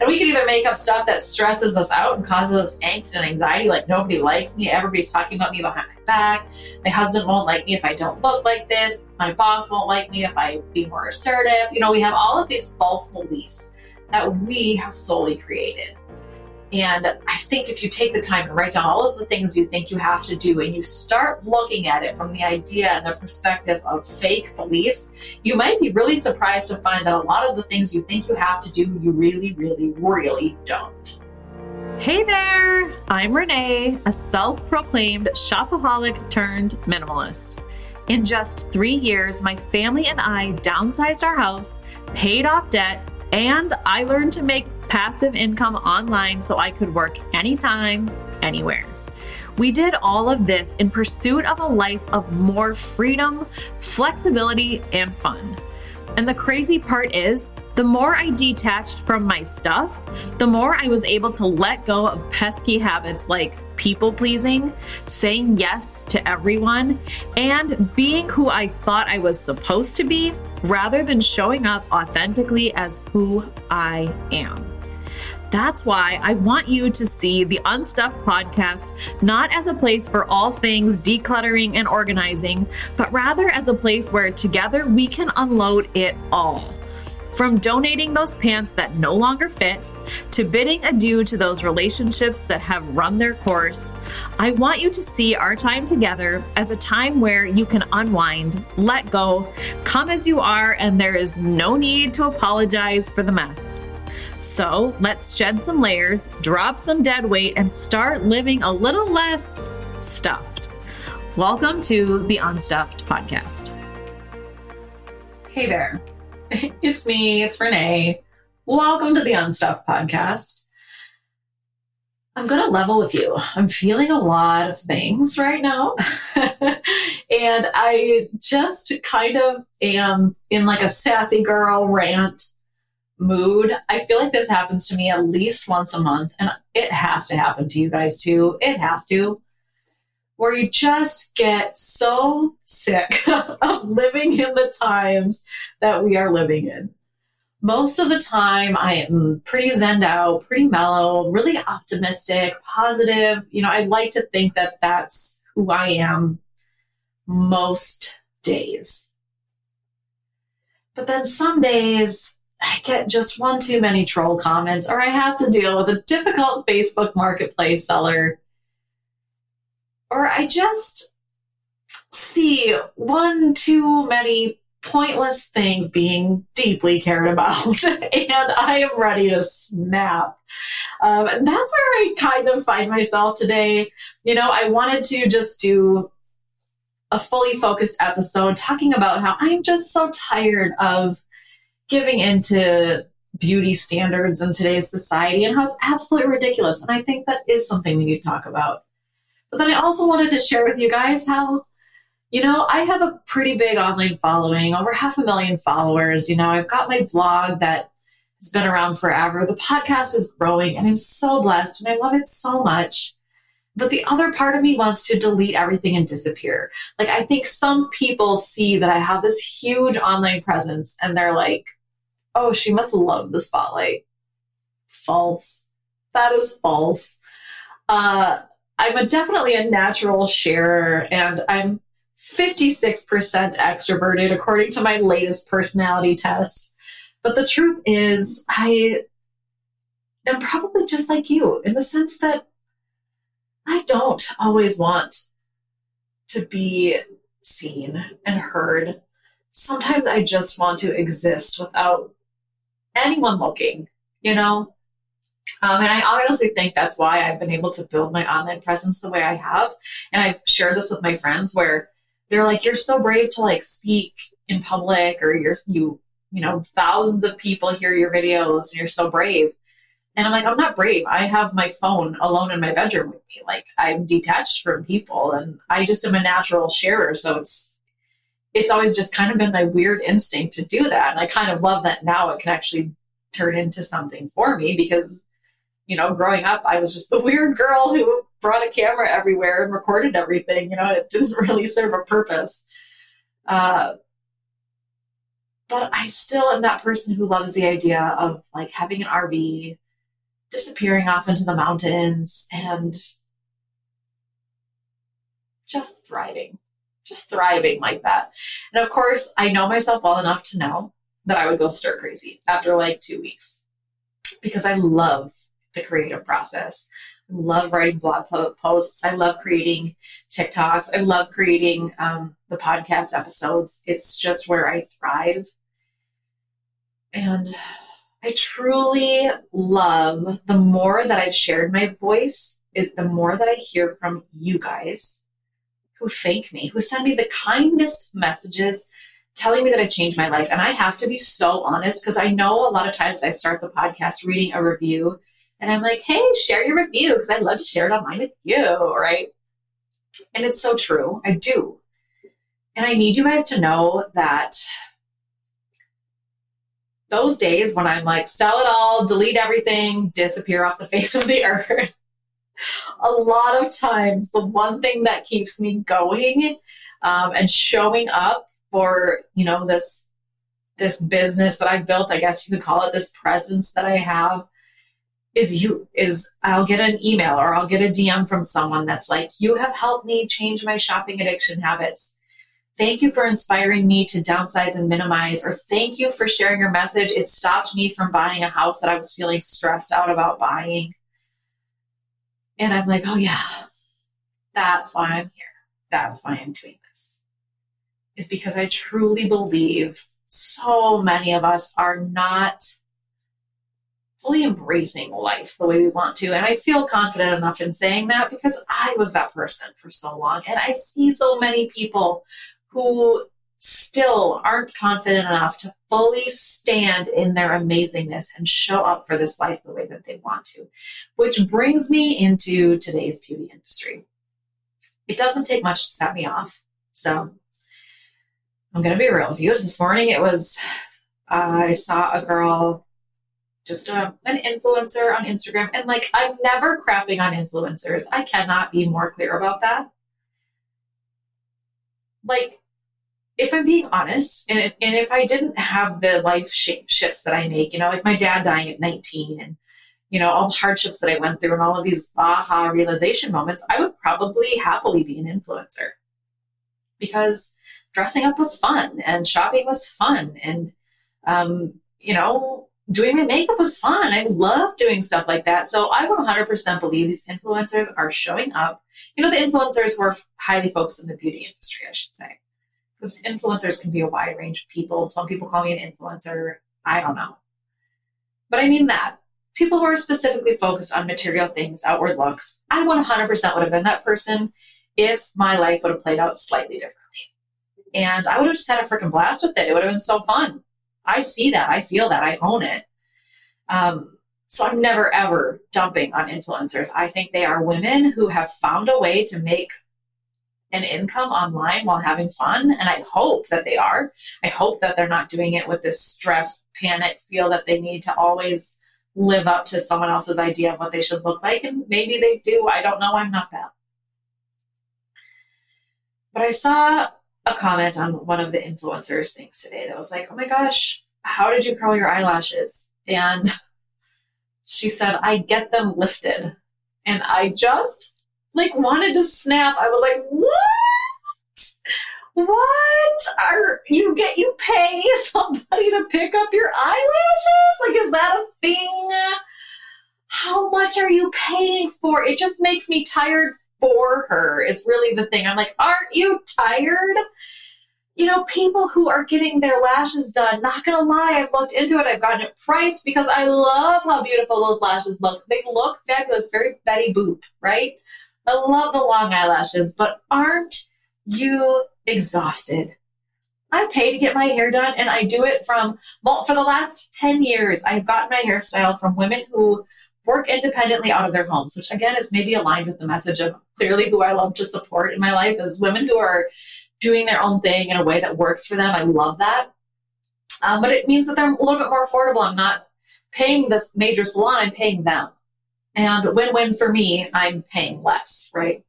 And we can either make up stuff that stresses us out and causes us angst and anxiety, like nobody likes me, everybody's talking about me behind my back, my husband won't like me if I don't look like this, my boss won't like me if I be more assertive. You know, we have all of these false beliefs that we have solely created. And I think if you take the time to write down all of the things you think you have to do and you start looking at it from the idea and the perspective of fake beliefs, you might be really surprised to find that a lot of the things you think you have to do, you really, really, really don't. Hey there! I'm Renee, a self proclaimed shopaholic turned minimalist. In just three years, my family and I downsized our house, paid off debt, and I learned to make passive income online so I could work anytime, anywhere. We did all of this in pursuit of a life of more freedom, flexibility, and fun. And the crazy part is, the more I detached from my stuff, the more I was able to let go of pesky habits like people pleasing, saying yes to everyone, and being who I thought I was supposed to be rather than showing up authentically as who I am. That's why I want you to see the Unstuffed podcast not as a place for all things decluttering and organizing, but rather as a place where together we can unload it all. From donating those pants that no longer fit to bidding adieu to those relationships that have run their course, I want you to see our time together as a time where you can unwind, let go, come as you are, and there is no need to apologize for the mess. So let's shed some layers, drop some dead weight, and start living a little less stuffed. Welcome to the Unstuffed podcast. Hey there. It's me, it's Renee. Welcome to the Unstuffed podcast. I'm going to level with you. I'm feeling a lot of things right now. and I just kind of am in like a sassy girl rant mood. I feel like this happens to me at least once a month, and it has to happen to you guys too. It has to. Where you just get so sick of living in the times that we are living in. Most of the time, I am pretty zened out, pretty mellow, really optimistic, positive. You know, I like to think that that's who I am most days. But then some days I get just one too many troll comments, or I have to deal with a difficult Facebook marketplace seller, or I just see one too many pointless things being deeply cared about, and I am ready to snap. Um, and that's where I kind of find myself today. You know, I wanted to just do a fully focused episode talking about how I'm just so tired of giving into beauty standards in today's society and how it's absolutely ridiculous. And I think that is something we need to talk about. But then I also wanted to share with you guys how, you know, I have a pretty big online following, over half a million followers. You know, I've got my blog that has been around forever. The podcast is growing and I'm so blessed and I love it so much. But the other part of me wants to delete everything and disappear. Like, I think some people see that I have this huge online presence and they're like, oh, she must love the spotlight. False. That is false. Uh, I'm a, definitely a natural sharer and I'm 56% extroverted according to my latest personality test. But the truth is, I am probably just like you in the sense that I don't always want to be seen and heard. Sometimes I just want to exist without anyone looking, you know? Um, and I honestly think that's why I've been able to build my online presence the way I have. And I've shared this with my friends where they're like, you're so brave to like speak in public or you're, you, you know, thousands of people hear your videos and you're so brave. And I'm like, I'm not brave. I have my phone alone in my bedroom with me. Like I'm detached from people and I just am a natural sharer. So it's, it's always just kind of been my weird instinct to do that. And I kind of love that now it can actually turn into something for me because, you know, growing up, I was just the weird girl who brought a camera everywhere and recorded everything. You know, it didn't really serve a purpose. Uh, but I still am that person who loves the idea of like having an RV, disappearing off into the mountains and just thriving, just thriving like that. And of course, I know myself well enough to know that I would go stir crazy after like two weeks because I love the creative process. I love writing blog posts. I love creating TikToks. I love creating um, the podcast episodes. It's just where I thrive. And I truly love the more that I've shared my voice, is the more that I hear from you guys who thank me, who send me the kindest messages telling me that I've changed my life. And I have to be so honest because I know a lot of times I start the podcast reading a review and I'm like, hey, share your review because I'd love to share it online with you, right? And it's so true. I do. And I need you guys to know that those days when I'm like, sell it all, delete everything, disappear off the face of the earth, a lot of times the one thing that keeps me going um, and showing up for you know this this business that I've built, I guess you could call it this presence that I have is you is I'll get an email or I'll get a DM from someone that's like, you have helped me change my shopping addiction habits. Thank you for inspiring me to downsize and minimize, or thank you for sharing your message. It stopped me from buying a house that I was feeling stressed out about buying. And I'm like, oh yeah, that's why I'm here. That's why I'm doing this. Is because I truly believe so many of us are not fully embracing life the way we want to. And I feel confident enough in saying that because I was that person for so long. And I see so many people who still aren't confident enough to fully stand in their amazingness and show up for this life the way that they want to. Which brings me into today's beauty industry. It doesn't take much to set me off. So I'm going to be real with you. This morning it was, uh, I saw a girl, just a, an influencer on Instagram. And like, I'm never crapping on influencers. I cannot be more clear about that. Like, if I'm being honest, and, and if I didn't have the life sh- shifts that I make, you know, like my dad dying at 19 and, you know, all the hardships that I went through and all of these aha realization moments, I would probably happily be an influencer because dressing up was fun and shopping was fun and, um, you know, doing my makeup was fun. I love doing stuff like that. So I would 100% believe these influencers are showing up. You know, the influencers who are highly focused in the beauty industry, I should say because influencers can be a wide range of people. Some people call me an influencer. I don't know. But I mean that. People who are specifically focused on material things, outward looks, I 100% would have been that person if my life would have played out slightly differently. And I would have just had a freaking blast with it. It would have been so fun. I see that. I feel that. I own it. Um, so I'm never ever dumping on influencers. I think they are women who have found a way to make an income online while having fun. And I hope that they are. I hope that they're not doing it with this stress, panic, feel that they need to always live up to someone else's idea of what they should look like. And maybe they do. I don't know. I'm not that. But I saw a comment on one of the influencers things today that was like, oh my gosh, how did you curl your eyelashes? And she said, I get them lifted. And I just like wanted to snap. I was like, what? What are you get you pay somebody to pick up your eyelashes? Like, is that a thing? How much are you paying for? It just makes me tired for her, is really the thing. I'm like, aren't you tired? you know, people who are getting their lashes done, not gonna lie, I've looked into it, I've gotten it priced because I love how beautiful those lashes look. They look fabulous, very Betty Boop, right? I love the long eyelashes, but aren't you exhausted? I pay to get my hair done and I do it from, well, for the last 10 years, I've gotten my hairstyle from women who work independently out of their homes, which again is maybe aligned with the message of clearly who I love to support in my life is women who are doing their own thing in a way that works for them. I love that. Um, but it means that they're a little bit more affordable. I'm not paying this major salon, I'm paying them. And win win for me, I'm paying less, right?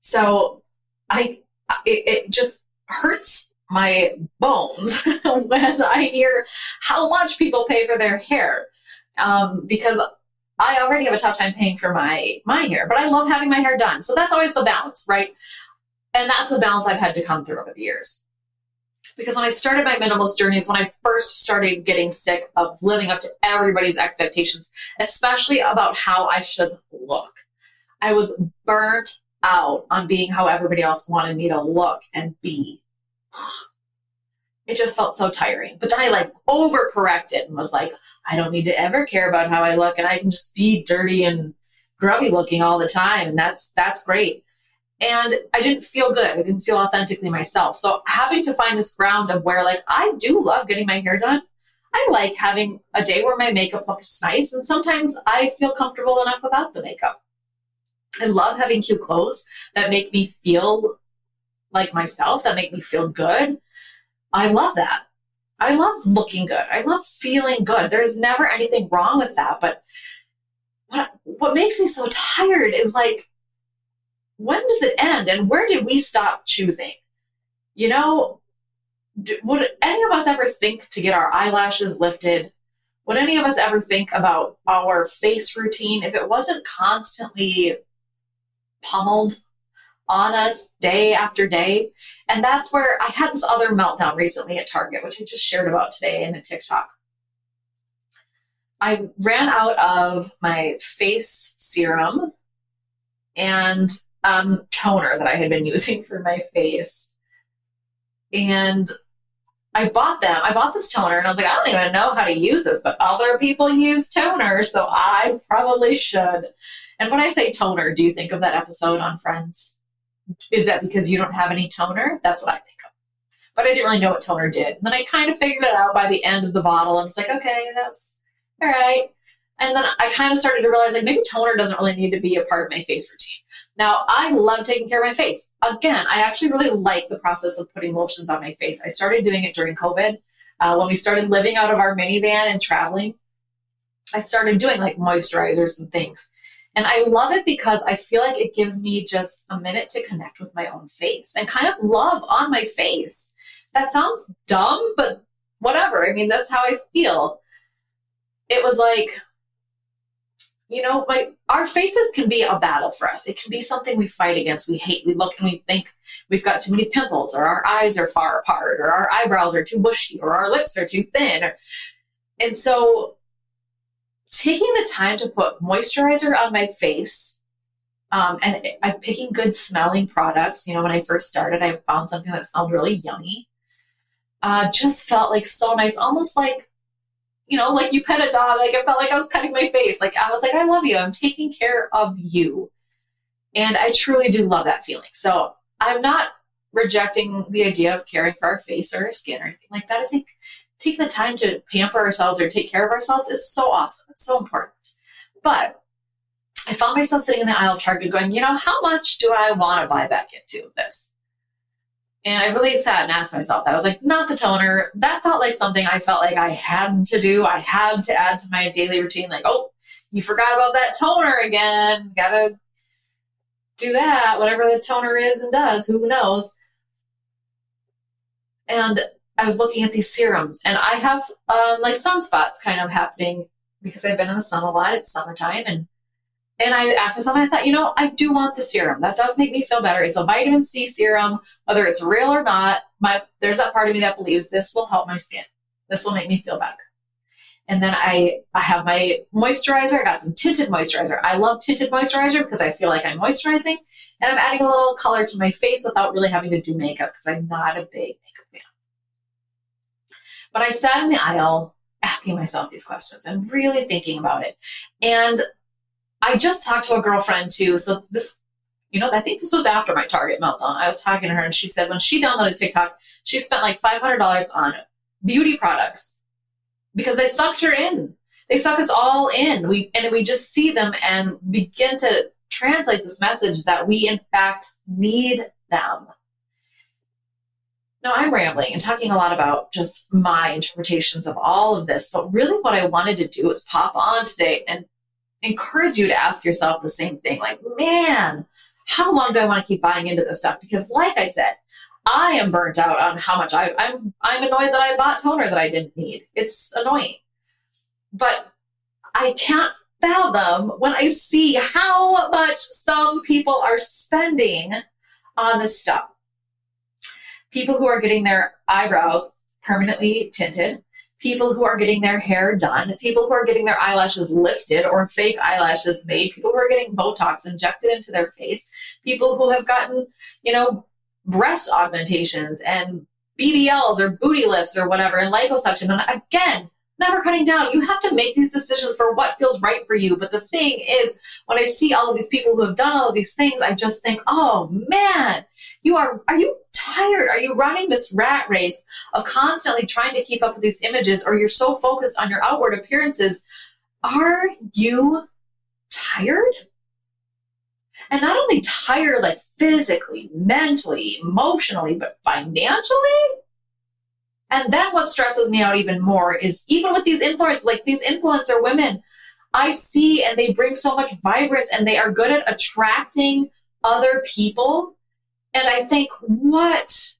So I, it, it just hurts my bones when I hear how much people pay for their hair. Um, because I already have a tough time paying for my my hair, but I love having my hair done. So that's always the balance, right? And that's the balance I've had to come through over the years. Because when I started my minimalist journey is when I first started getting sick of living up to everybody's expectations, especially about how I should look. I was burnt out on being how everybody else wanted me to look and be. It just felt so tiring. But then I like overcorrected and was like, I don't need to ever care about how I look and I can just be dirty and grubby looking all the time. And that's, that's great. And I didn't feel good. I didn't feel authentically myself. So having to find this ground of where like, I do love getting my hair done. I like having a day where my makeup looks nice. And sometimes I feel comfortable enough without the makeup. I love having cute clothes that make me feel like myself, that make me feel good. I love that. I love looking good. I love feeling good. There's never anything wrong with that. But what, what makes me so tired is like, when does it end? And where did we stop choosing? You know, would any of us ever think to get our eyelashes lifted? Would any of us ever think about our face routine if it wasn't constantly pummeled on us day after day. And that's where I had this other meltdown recently at Target, which I just shared about today in a TikTok. I ran out of my face serum and um, toner that I had been using for my face. And I bought them. I bought this toner and I was like, I don't even know how to use this, but other people use toner, so I probably should. And when I say toner, do you think of that episode on Friends? Is that because you don't have any toner? That's what I think of. But I didn't really know what toner did. And then I kind of figured it out by the end of the bottle. I was like, okay, that's all right. And then I kind of started to realize like maybe toner doesn't really need to be a part of my face routine. Now, I love taking care of my face. Again, I actually really like the process of putting lotions on my face. I started doing it during COVID. Uh, when we started living out of our minivan and traveling, I started doing like moisturizers and things. And I love it because I feel like it gives me just a minute to connect with my own face and kind of love on my face. That sounds dumb, but whatever. I mean, that's how I feel. It was like, you know, my our faces can be a battle for us. It can be something we fight against. We hate. We look and we think we've got too many pimples, or our eyes are far apart, or our eyebrows are too bushy, or our lips are too thin. Or, and so taking the time to put moisturizer on my face um, and I'm picking good smelling products. You know, when I first started, I found something that smelled really yummy. Uh, just felt like so nice, almost like, you know, like you pet a dog. Like it felt like I was petting my face. Like I was like, I love you. I'm taking care of you. And I truly do love that feeling. So I'm not rejecting the idea of caring for our face or our skin or anything like that. I think taking the time to pamper ourselves or take care of ourselves is so awesome. It's so important. But I found myself sitting in the aisle of Target going, you know, how much do I want to buy back into this? And I really sat and asked myself that. I was like, not the toner. That felt like something I felt like I had to do. I had to add to my daily routine. Like, oh, you forgot about that toner again. Gotta do that, whatever the toner is and does, who knows. And I was looking at these serums and I have um, like sunspots kind of happening because I've been in the sun a lot. It's summertime and and I asked myself, I thought, you know, I do want the serum. That does make me feel better. It's a vitamin C serum, whether it's real or not. My there's that part of me that believes this will help my skin. This will make me feel better. And then I I have my moisturizer. I got some tinted moisturizer. I love tinted moisturizer because I feel like I'm moisturizing, and I'm adding a little color to my face without really having to do makeup because I'm not a big makeup fan. But I sat in the aisle asking myself these questions and really thinking about it. And I just talked to a girlfriend too. So this, you know, I think this was after my Target meltdown. I was talking to her and she said when she downloaded TikTok, she spent like $500 on beauty products because they sucked her in. They suck us all in. We and we just see them and begin to translate this message that we in fact need them. Now, I'm rambling and talking a lot about just my interpretations of all of this, but really what I wanted to do is pop on today and encourage you to ask yourself the same thing. Like, man, how long do I want to keep buying into this stuff? Because, like I said, I am burnt out on how much I, I'm. I'm annoyed that I bought toner that I didn't need. It's annoying, but I can't fathom when I see how much some people are spending on this stuff. People who are getting their eyebrows permanently tinted, people who are getting their hair done, people who are getting their eyelashes lifted or fake eyelashes made, people who are getting Botox injected into their face, people who have gotten, you know, breast augmentations and BBLs or booty lifts or whatever and liposuction. And again, never cutting down. You have to make these decisions for what feels right for you. But the thing is, when I see all of these people who have done all of these things, I just think, oh man, you are, are you tired? Are you running this rat race of constantly trying to keep up with these images or you're so focused on your outward appearances? Are you tired? And not only tired, like physically, mentally, emotionally, but financially? And then what stresses me out even more is even with these influencers, like these influencer women, I see and they bring so much vibrance and they are good at attracting other people. And I think, what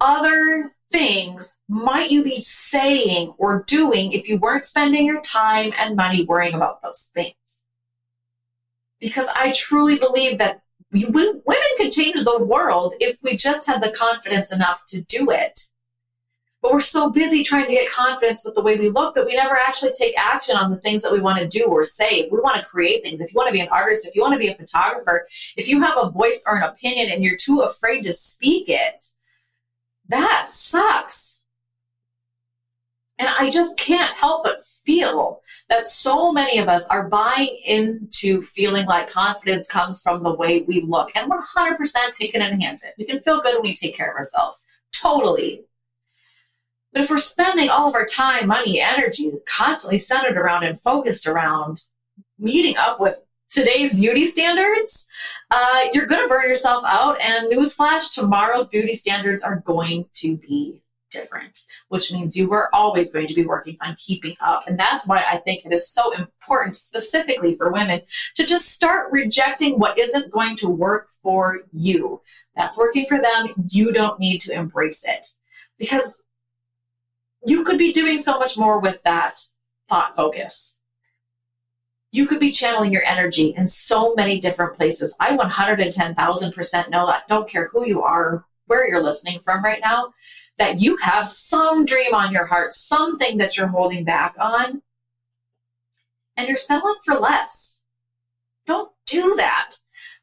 other things might you be saying or doing if you weren't spending your time and money worrying about those things? Because I truly believe that we, women could change the world if we just had the confidence enough to do it. But we're so busy trying to get confidence with the way we look that we never actually take action on the things that we want to do or say. If we want to create things, if you want to be an artist, if you want to be a photographer, if you have a voice or an opinion and you're too afraid to speak it, that sucks. And I just can't help but feel that so many of us are buying into feeling like confidence comes from the way we look. And 100% we can enhance it. We can feel good when we take care of ourselves. Totally. But if we're spending all of our time, money, energy constantly centered around and focused around meeting up with today's beauty standards, uh, you're going to burn yourself out. And newsflash, tomorrow's beauty standards are going to be different, which means you are always going to be working on keeping up. And that's why I think it is so important, specifically for women, to just start rejecting what isn't going to work for you. That's working for them. You don't need to embrace it. Because you could be doing so much more with that thought focus. You could be channeling your energy in so many different places. I 110,000% know that. Don't care who you are, where you're listening from right now, that you have some dream on your heart, something that you're holding back on, and you're settling for less. Don't do that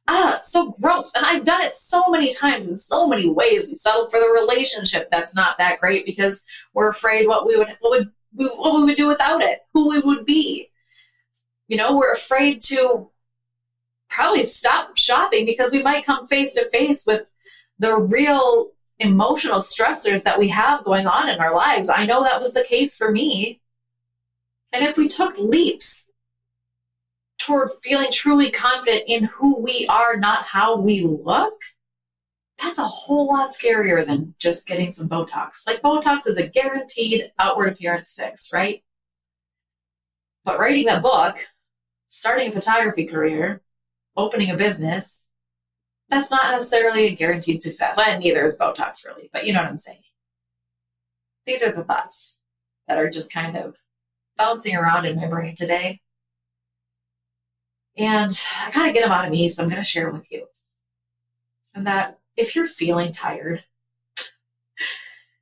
ah, it's so gross. And I've done it so many times in so many ways. We settled for the relationship that's not that great because we're afraid what we would what would what we would do without it, who we would be. You know, we're afraid to probably stop shopping because we might come face to face with the real emotional stressors that we have going on in our lives. I know that was the case for me. And if we took leaps toward feeling truly confident in who we are, not how we look, that's a whole lot scarier than just getting some Botox. Like Botox is a guaranteed outward appearance fix, right? But writing that book, starting a photography career, opening a business, that's not necessarily a guaranteed success. And neither is Botox really, but you know what I'm saying. These are the thoughts that are just kind of bouncing around in my brain today. And I kind of get them out of me, so I'm gonna share them with you. And that if you're feeling tired,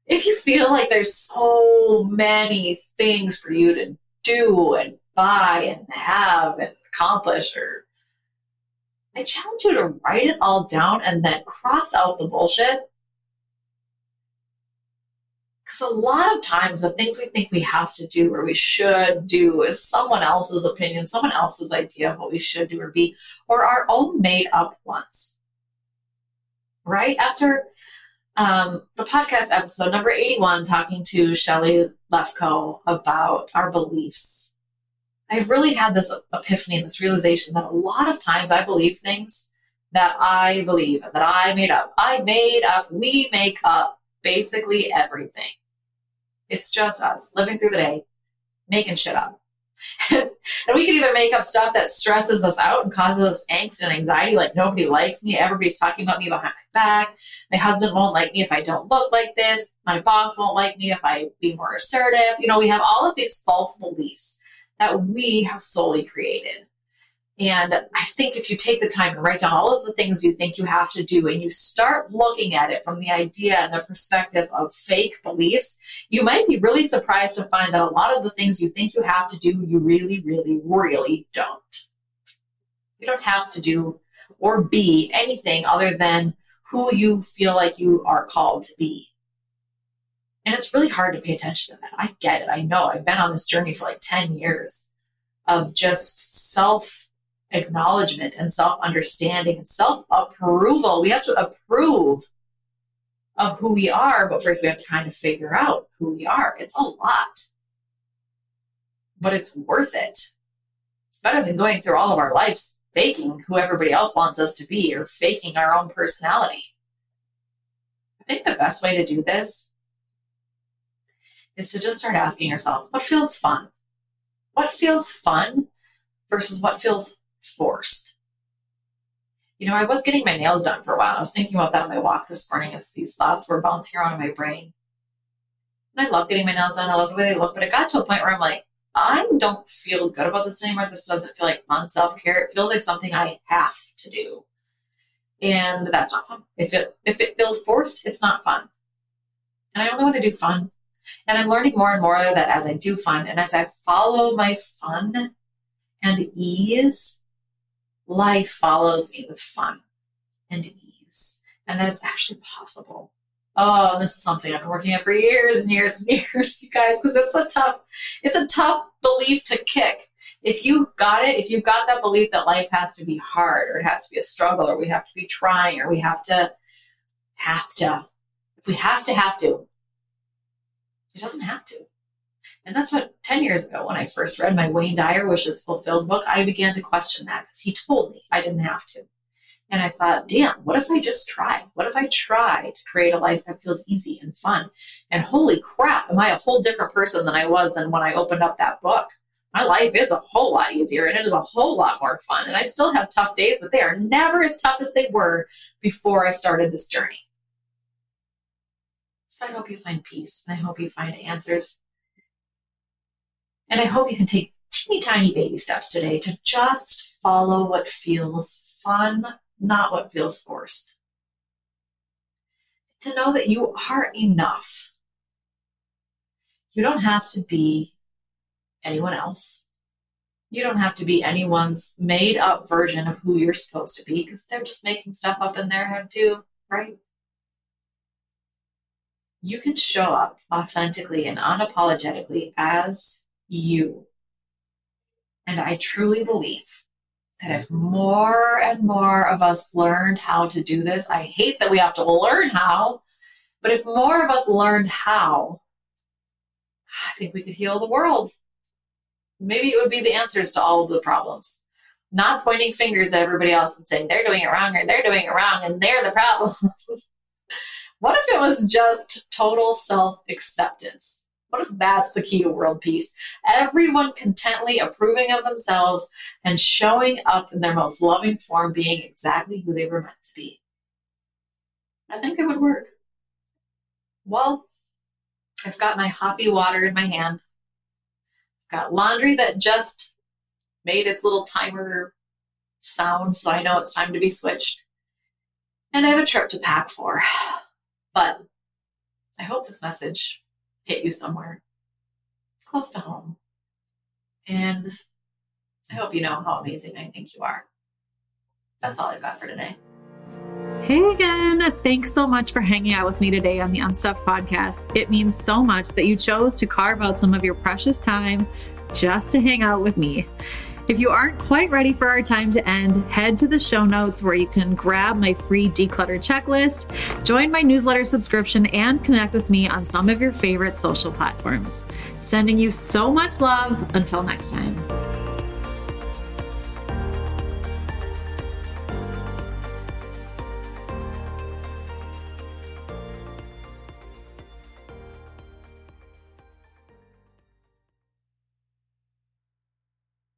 if you feel like there's so many things for you to do and buy and have and accomplish or I challenge you to write it all down and then cross out the bullshit because a lot of times the things we think we have to do or we should do is someone else's opinion, someone else's idea of what we should do or be, or our own made up ones. Right? After um, the podcast episode number 81, talking to Shelly Lefko about our beliefs, I've really had this epiphany and this realization that a lot of times I believe things that I believe, that I made up. I made up, we make up basically everything. It's just us living through the day, making shit up. and we can either make up stuff that stresses us out and causes us angst and anxiety, like nobody likes me, everybody's talking about me behind my back, my husband won't like me if I don't look like this, my boss won't like me if I be more assertive. You know, we have all of these false beliefs that we have solely created. And I think if you take the time to write down all of the things you think you have to do and you start looking at it from the idea and the perspective of fake beliefs, you might be really surprised to find that a lot of the things you think you have to do, you really, really, really don't. You don't have to do or be anything other than who you feel like you are called to be. And it's really hard to pay attention to that. I get it. I know. I've been on this journey for like 10 years of just self acknowledgement and self understanding and self approval. We have to approve of who we are, but first we have to kind of figure out who we are. It's a lot, but it's worth it. It's better than going through all of our lives faking who everybody else wants us to be or faking our own personality. I think the best way to do this is to just start asking yourself what feels fun? What feels fun versus what feels forced. You know, I was getting my nails done for a while. I was thinking about that on my walk this morning as these thoughts were bouncing around in my brain. And I love getting my nails done. I love the way they look, but it got to a point where I'm like, I don't feel good about this anymore. This doesn't feel like fun self care. It feels like something I have to do. And that's not fun. If it if it feels forced, it's not fun. And I only want to do fun. And I'm learning more and more that as I do fun and as I follow my fun and ease, life follows me with fun and ease. And that it's actually possible. Oh, this is something I've been working at for years and years and years, you guys, because it's a tough, it's a tough belief to kick. If you got it, if you've got that belief that life has to be hard or it has to be a struggle or we have to be trying or we have to, have to, if we have to, have to, it doesn't have to. And that's what 10 years ago, when I first read my Wayne Dyer Wishes Fulfilled book, I began to question that because he told me I didn't have to. And I thought, damn, what if I just try? What if I try to create a life that feels easy and fun? And holy crap, am I a whole different person than I was than when I opened up that book? My life is a whole lot easier and it is a whole lot more fun. And I still have tough days, but they are never as tough as they were before I started this journey. So I hope you find peace and I hope you find answers and I hope you can take teeny tiny baby steps today to just follow what feels fun, not what feels forced. To know that you are enough. You don't have to be anyone else. You don't have to be anyone's made up version of who you're supposed to be because they're just making stuff up in their head too, right? You can show up authentically and unapologetically as you. And I truly believe that if more and more of us learned how to do this, I hate that we have to learn how, but if more of us learned how, I think we could heal the world. Maybe it would be the answers to all of the problems. Not pointing fingers at everybody else and saying they're doing it wrong or they're doing it wrong and they're the problem. what if it was just total self acceptance? What if that's the key to world peace? Everyone contently approving of themselves and showing up in their most loving form, being exactly who they were meant to be. I think it would work. Well, I've got my hoppy water in my hand. I've got laundry that just made its little timer sound, so I know it's time to be switched. And I have a trip to pack for. But I hope this message hit you somewhere close to home. And I hope you know how amazing I think you are. That's all I've got for today. Hey again. Thanks so much for hanging out with me today on the Unstuffed podcast. It means so much that you chose to carve out some of your precious time just to hang out with me. If you aren't quite ready for our time to end, head to the show notes where you can grab my free declutter checklist, join my newsletter subscription, and connect with me on some of your favorite social platforms. Sending you so much love. Until next time.